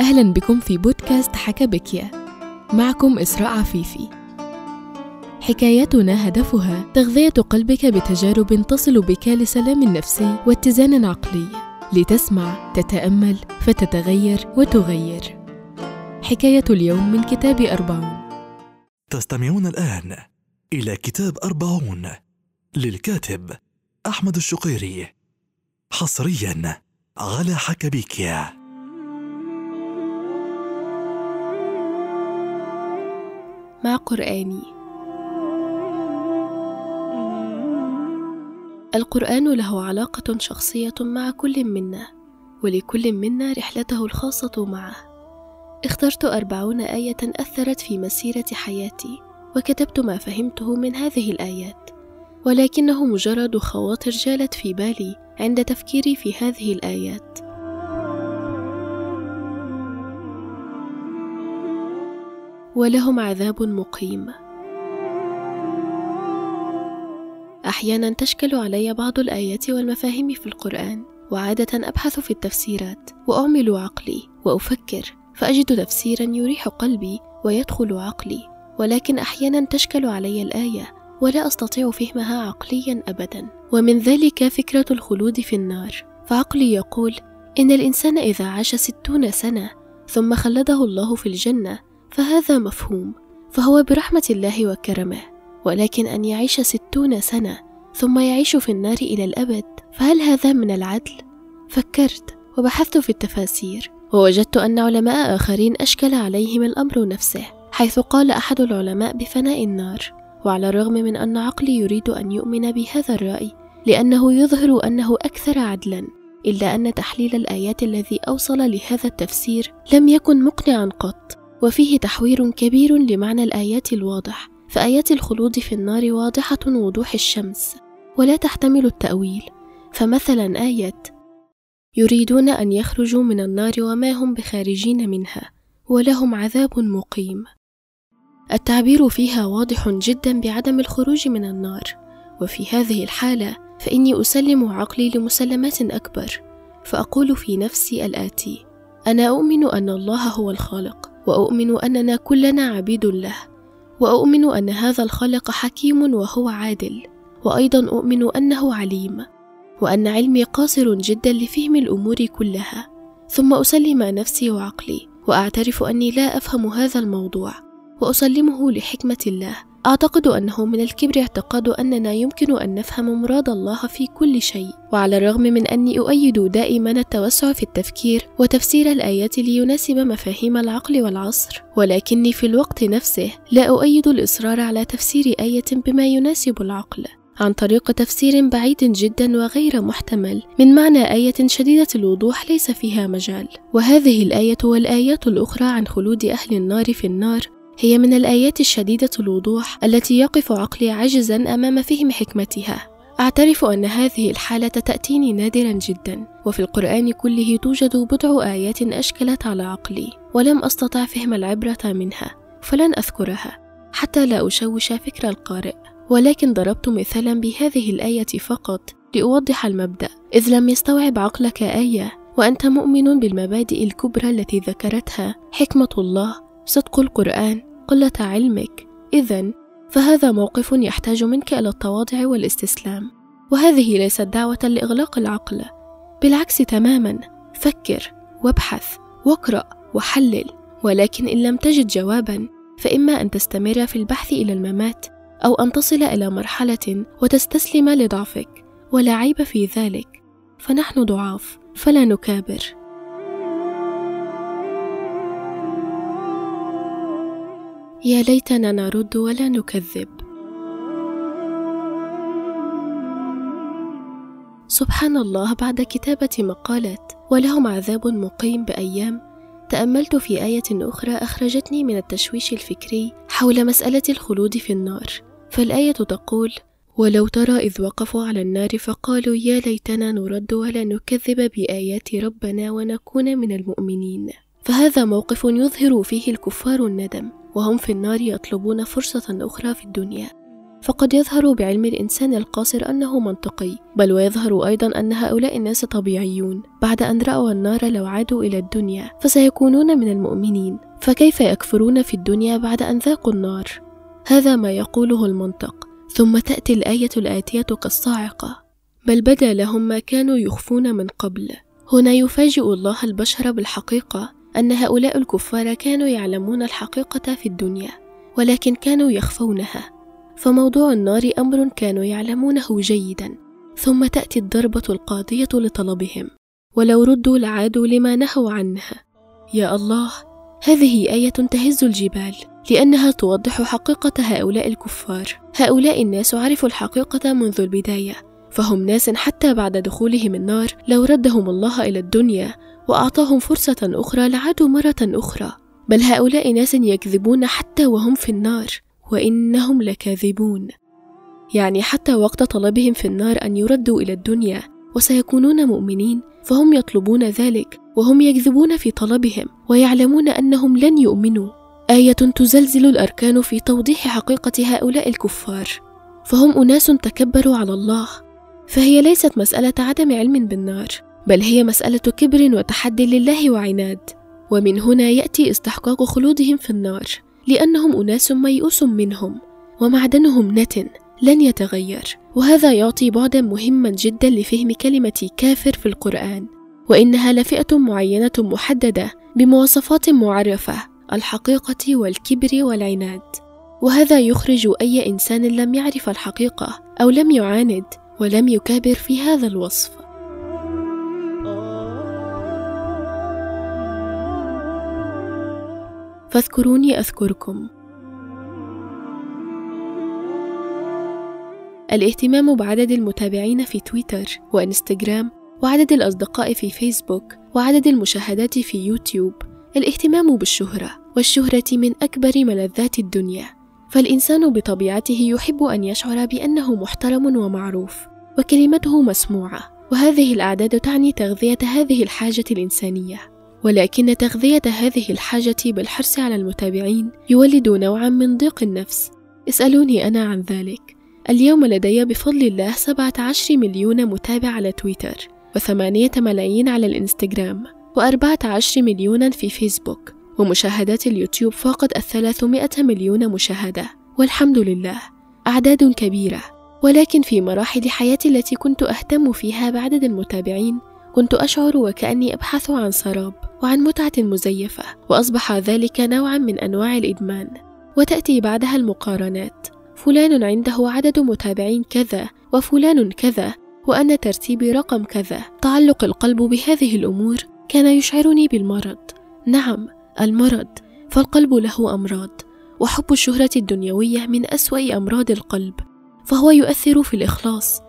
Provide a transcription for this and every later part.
أهلا بكم في بودكاست حكى بكيا معكم إسراء عفيفي. حكاياتنا هدفها تغذية قلبك بتجارب تصل بك لسلام نفسي واتزان عقلي. لتسمع تتأمل فتتغير وتغير. حكاية اليوم من كتاب أربعون. تستمعون الآن إلى كتاب أربعون للكاتب أحمد الشقيري حصريا على حكبيكيا مع قرآني. القرآن له علاقة شخصية مع كل منا ولكل منا رحلته الخاصة معه. اخترت أربعون آية أثرت في مسيرة حياتي وكتبت ما فهمته من هذه الآيات. ولكنه مجرد خواطر جالت في بالي عند تفكيري في هذه الآيات. ولهم عذاب مقيم. أحيانا تشكل علي بعض الآيات والمفاهيم في القرآن وعادة أبحث في التفسيرات وأعمل عقلي وأفكر فأجد تفسيرا يريح قلبي ويدخل عقلي ولكن أحيانا تشكل علي الآية ولا أستطيع فهمها عقليا ابدا. ومن ذلك فكرة الخلود في النار. فعقلي يقول إن الإنسان إذا عاش ستون سنة ثم خلده الله في الجنة فهذا مفهوم فهو برحمة الله وكرمه ولكن أن يعيش ستون سنة ثم يعيش في النار إلى الأبد فهل هذا من العدل؟ فكرت وبحثت في التفاسير ووجدت أن علماء آخرين أشكل عليهم الأمر نفسه حيث قال أحد العلماء بفناء النار وعلى الرغم من أن عقلي يريد أن يؤمن بهذا الرأي لأنه يظهر أنه أكثر عدلا إلا أن تحليل الآيات الذي أوصل لهذا التفسير لم يكن مقنعا قط وفيه تحوير كبير لمعنى الآيات الواضح. فآيات الخلود في النار واضحة وضوح الشمس ولا تحتمل التأويل. فمثلا آية يريدون أن يخرجوا من النار وما هم بخارجين منها ولهم عذاب مقيم. التعبير فيها واضح جدا بعدم الخروج من النار. وفي هذه الحالة فإني أسلم عقلي لمسلمات أكبر. فأقول في نفسي الآتي أنا أؤمن أن الله هو الخالق. وأؤمن أننا كلنا عبيد له وأؤمن أن هذا الخالق حكيم وهو عادل وأيضا أؤمن أنه عليم وأن علمي قاصر جدا لفهم الأمور كلها ثم أسلم نفسي وعقلي وأعترف أني لا أفهم هذا الموضوع وأسلمه لحكمة الله أعتقد أنه من الكبر اعتقاد أننا يمكن أن نفهم مراد الله في كل شيء، وعلى الرغم من أني أؤيد دائما التوسع في التفكير وتفسير الآيات ليناسب مفاهيم العقل والعصر، ولكني في الوقت نفسه لا أؤيد الإصرار على تفسير آية بما يناسب العقل. عن طريق تفسير بعيد جدا وغير محتمل من معنى آية شديدة الوضوح ليس فيها مجال، وهذه الآية والآيات الأخرى عن خلود أهل النار في النار هي من الآيات الشديدة الوضوح التي يقف عقلي عاجزا أمام فهم حكمتها. أعترف أن هذه الحالة تأتيني نادرا جدا وفي القرآن كله توجد بضع آيات أشكلت على عقلي ولم أستطع فهم العبرة منها فلن أذكرها حتى لا أشوش فكر القارئ. ولكن ضربت مثالا بهذه الآية فقط لأوضح المبدأ. إذ لم يستوعب عقلك آية وأنت مؤمن بالمبادئ الكبرى التي ذكرتها حكمة الله صدق القرآن. قلة علمك. إذا فهذا موقف يحتاج منك إلى التواضع والاستسلام. وهذه ليست دعوة لإغلاق العقل. بالعكس تماما. فكر وابحث واقرأ وحلل. ولكن إن لم تجد جوابا فإما أن تستمر في البحث إلى الممات أو أن تصل إلى مرحلة وتستسلم لضعفك. ولا عيب في ذلك. فنحن ضعاف فلا نكابر. يا ليتنا نرد ولا نكذب. سبحان الله بعد كتابة مقالة ولهم عذاب مقيم بأيام تأملت في آية أخرى أخرجتني من التشويش الفكري حول مسألة الخلود في النار. فالآية تقول ولو ترى إذ وقفوا على النار فقالوا يا ليتنا نرد ولا نكذب بآيات ربنا ونكون من المؤمنين فهذا موقف يظهر فيه الكفار الندم. وهم في النار يطلبون فرصة أخرى في الدنيا. فقد يظهر بعلم الإنسان القاصر أنه منطقي بل ويظهر أيضا أن هؤلاء الناس طبيعيون. بعد أن رأوا النار لو عادوا إلى الدنيا فسيكونون من المؤمنين. فكيف يكفرون في الدنيا بعد أن ذاقوا النار؟ هذا ما يقوله المنطق. ثم تأتي الآية الآتية كالصاعقة. بل بدا لهم ما كانوا يخفون من قبل. هنا يفاجئ الله البشر بالحقيقة أن هؤلاء الكفار كانوا يعلمون الحقيقة في الدنيا ولكن كانوا يخفونها. فموضوع النار أمر كانوا يعلمونه جيدا. ثم تأتي الضربة القاضية لطلبهم. ولو ردوا لعادوا لما نهوا عنها يا الله هذه آية تهز الجبال لأنها توضح حقيقة هؤلاء الكفار. هؤلاء الناس عرفوا الحقيقة منذ البداية فهم ناس حتى بعد دخولهم النار لو ردهم الله إلى الدنيا وأعطاهم فرصة أخرى لعادوا مرة أخرى. بل هؤلاء ناس يكذبون حتى وهم في النار وإنهم لكاذبون. يعني حتى وقت طلبهم في النار أن يردوا إلى الدنيا وسيكونون مؤمنين فهم يطلبون ذلك وهم يكذبون في طلبهم ويعلمون أنهم لن يؤمنوا. آية تزلزل الأركان في توضيح حقيقة هؤلاء الكفار. فهم أناس تكبروا على الله. فهي ليست مسألة عدم علم بالنار. بل هي مسألة كبر وتحدي لله وعناد. ومن هنا يأتي استحقاق خلودهم في النار لأنهم أناس ميؤوس منهم ومعدنهم نتن لن يتغير. وهذا يعطي بعدا مهما جدا لفهم كلمة كافر في القرآن. وإنها لفئة معينة محددة بمواصفات معرفة الحقيقة والكبر والعناد. وهذا يخرج أي إنسان لم يعرف الحقيقة أو لم يعاند ولم يكابر في هذا الوصف. فاذكروني أذكركم. الاهتمام بعدد المتابعين في تويتر وإنستغرام وعدد الأصدقاء في فيسبوك وعدد المشاهدات في يوتيوب. الاهتمام بالشهرة والشهرة من أكبر ملذات الدنيا. فالإنسان بطبيعته يحب أن يشعر بأنه محترم ومعروف وكلمته مسموعة. وهذه الأعداد تعني تغذية هذه الحاجة الإنسانية. ولكن تغذية هذه الحاجة بالحرص على المتابعين يولد نوعا من ضيق النفس. اسألوني أنا عن ذلك. اليوم لدي بفضل الله 17 مليون متابع على تويتر وثمانية ملايين على الإنستغرام وأربعة عشر مليونا في فيسبوك ومشاهدات اليوتيوب فاقت الثلاثمائة مليون مشاهدة. والحمد لله. أعداد كبيرة. ولكن في مراحل حياتي التي كنت أهتم فيها بعدد المتابعين كنت أشعر وكأني أبحث عن سراب وعن متعة مزيفة وأصبح ذلك نوعا من أنواع الإدمان. وتأتي بعدها المقارنات. فلان عنده عدد متابعين كذا وفلان كذا وأن ترتيبي رقم كذا. تعلق القلب بهذه الأمور كان يشعرني بالمرض. نعم المرض. فالقلب له أمراض. وحب الشهرة الدنيوية من أسوأ أمراض القلب. فهو يؤثر في الإخلاص.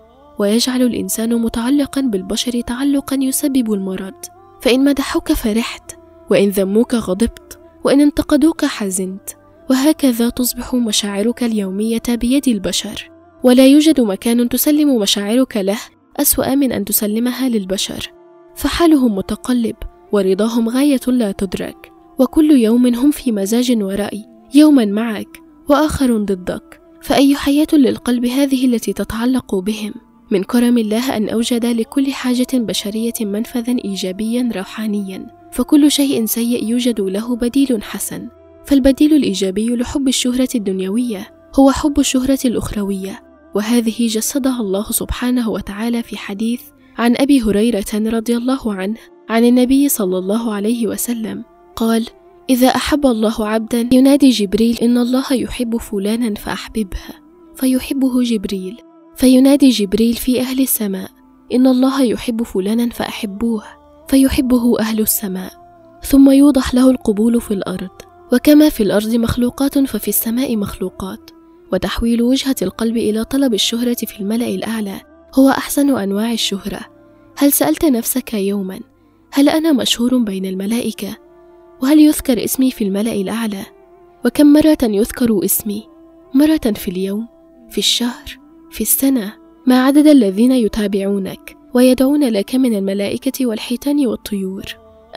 ويجعل الإنسان متعلقا بالبشر تعلقا يسبب المرض. فإن مدحوك فرحت وإن ذموك غضبت وإن انتقدوك حزنت وهكذا تصبح مشاعرك اليومية بيد البشر. ولا يوجد مكان تسلم مشاعرك له أسوأ من أن تسلمها للبشر. فحالهم متقلب ورضاهم غاية لا تدرك. وكل يوم هم في مزاج ورأي يوما معك وآخر ضدك. فأي حياة للقلب هذه التي تتعلق بهم؟ من كرم الله أن أوجد لكل حاجة بشرية منفذا إيجابيا روحانيا فكل شيء سيء يوجد له بديل حسن. فالبديل الإيجابي لحب الشهرة الدنيوية هو حب الشهرة الأخروية وهذه جسدها الله سبحانه وتعالى في حديث عن أبي هريرة رضي الله عنه عن النبي صلى الله عليه وسلم قال إذا أحب الله عبدا ينادي جبريل إن الله يحب فلانا فأحببه. فيحبه جبريل. فينادي جبريل في أهل السماء إن الله يحب فلانا فأحبوه فيحبه أهل السماء ثم يوضح له القبول في الأرض وكما في الأرض مخلوقات ففي السماء مخلوقات وتحويل وجهة القلب إلى طلب الشهرة في الملأ الأعلى هو أحسن أنواع الشهرة هل سألت نفسك يوما هل أنا مشهور بين الملائكة؟ وهل يذكر اسمي في الملأ الأعلى؟ وكم مرة يذكر اسمي؟ مرة في اليوم؟ في الشهر؟ في السنة ما عدد الذين يتابعونك ويدعون لك من الملائكة والحيتان والطيور.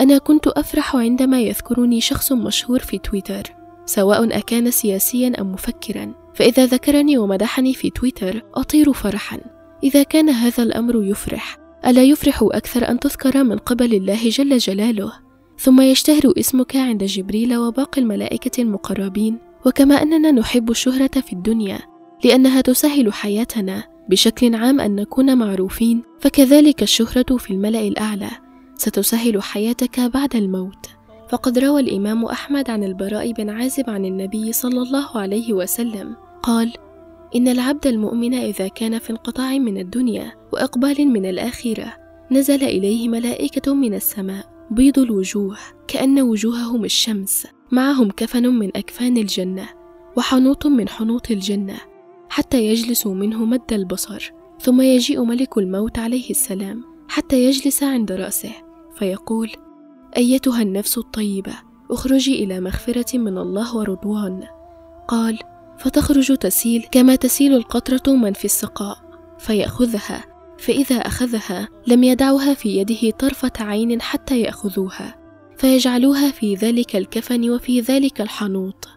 أنا كنت أفرح عندما يذكرني شخص مشهور في تويتر سواء أكان سياسيا أم مفكرا. فإذا ذكرني ومدحني في تويتر أطير فرحا. إذا كان هذا الأمر يفرح ألا يفرح أكثر أن تذكر من قبل الله جل جلاله؟ ثم يشتهر اسمك عند جبريل وباقي الملائكة المقربين. وكما أننا نحب الشهرة في الدنيا لأنها تسهل حياتنا بشكل عام أن نكون معروفين فكذلك الشهرة في الملأ الأعلى ستسهل حياتك بعد الموت. فقد روى الإمام أحمد عن البراء بن عازب عن النبي صلى الله عليه وسلم قال إن العبد المؤمن إذا كان في انقطاع من الدنيا وإقبال من الآخرة نزل إليه ملائكة من السماء بيض الوجوه كأن وجوههم الشمس معهم كفن من أكفان الجنة وحنوط من حنوط الجنة حتى يجلسوا منه مد البصر ثم يجيء ملك الموت عليه السلام حتى يجلس عند رأسه فيقول أيتها النفس الطيبة اخرجي إلى مغفرة من الله ورضوان. قال فتخرج تسيل كما تسيل القطرة من في السقاء فيأخذها فإذا أخذها لم يدعها في يده طرفة عين حتى يأخذوها فيجعلوها في ذلك الكفن وفي ذلك الحنوط.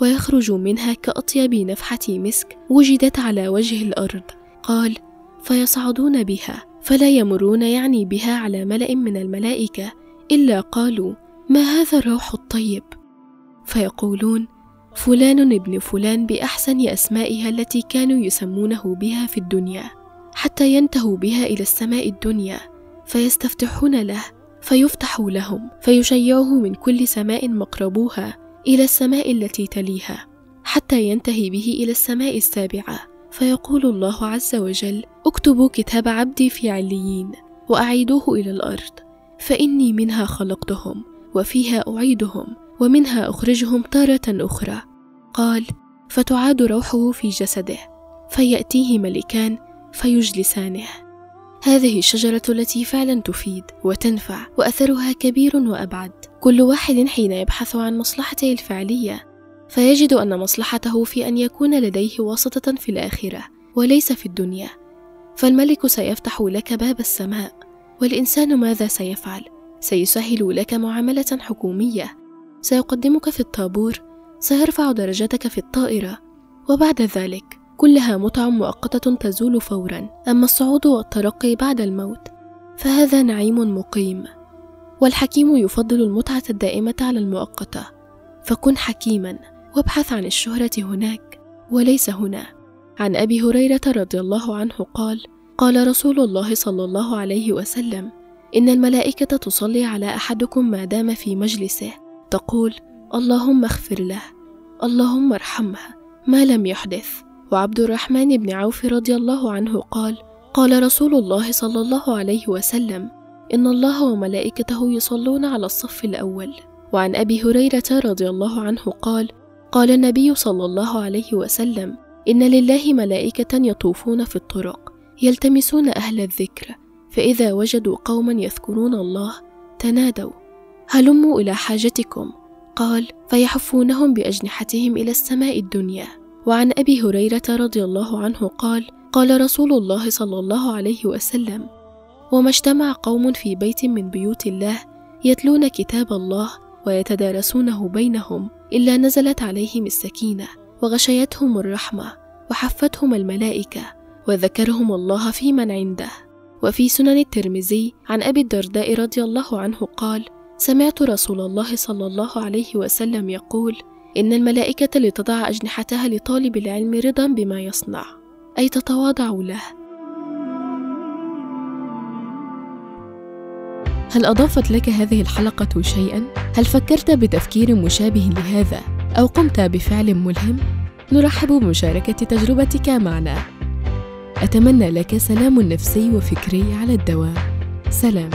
ويخرج منها كأطيب نفحة مسك وجدت على وجه الأرض. قال فيصعدون بها فلا يمرون يعني بها على ملأ من الملائكة إلا قالوا ما هذا الروح الطيب؟ فيقولون فلان ابن فلان بأحسن أسمائها التي كانوا يسمونه بها في الدنيا حتى ينتهوا بها إلى السماء الدنيا فيستفتحون له فيفتح لهم فيشيعه من كل سماء مقربوها إلى السماء التي تليها حتى ينتهي به إلى السماء السابعة. فيقول الله عز وجل اكتبوا كتاب عبدي في عليين وأعيدوه إلى الأرض فإني منها خلقتهم وفيها أعيدهم ومنها أخرجهم تارة أخرى. قال فتعاد روحه في جسده فيأتيه ملكان فيجلسانه. هذه الشجرة التي فعلا تفيد وتنفع وأثرها كبير وأبعد. كل واحد حين يبحث عن مصلحته الفعلية فيجد أن مصلحته في أن يكون لديه واسطة في الآخرة وليس في الدنيا. فالملك سيفتح لك باب السماء والإنسان ماذا سيفعل؟ سيسهل لك معاملة حكومية. سيقدمك في الطابور سيرفع درجتك في الطائرة. وبعد ذلك كلها متع مؤقتة تزول فورا. أما الصعود والترقي بعد الموت فهذا نعيم مقيم. والحكيم يفضل المتعة الدائمة على المؤقتة. فكن حكيما وابحث عن الشهرة هناك وليس هنا. عن أبي هريرة رضي الله عنه قال قال رسول الله صلى الله عليه وسلم إن الملائكة تصلي على أحدكم ما دام في مجلسه. تقول اللهم اغفر له اللهم ارحمه ما لم يحدث. وعبد الرحمن بن عوف رضي الله عنه قال قال رسول الله صلى الله عليه وسلم إن الله وملائكته يصلون على الصف الأول. وعن أبي هريرة رضي الله عنه قال قال النبي صلى الله عليه وسلم إن لله ملائكة يطوفون في الطرق يلتمسون أهل الذكر فإذا وجدوا قوما يذكرون الله تنادوا هلموا إلى حاجتكم. قال فيحفونهم بأجنحتهم إلى السماء الدنيا. وعن أبي هريرة رضي الله عنه قال قال رسول الله صلى الله عليه وسلم وما اجتمع قوم في بيت من بيوت الله يتلون كتاب الله ويتدارسونه بينهم إلا نزلت عليهم السكينة وغشيتهم الرحمة وحفتهم الملائكة وذكرهم الله في من عنده. وفي سنن الترمذي عن أبي الدرداء رضي الله عنه قال سمعت رسول الله صلى الله عليه وسلم يقول إن الملائكة لتضع أجنحتها لطالب العلم رضا بما يصنع أي تتواضع له. هل أضافت لك هذه الحلقة شيئا؟ هل فكرت بتفكير مشابه لهذا أو قمت بفعل ملهم؟ نرحب بمشاركة تجربتك معنا أتمنى لك سلام نفسي وفكري على الدوام سلام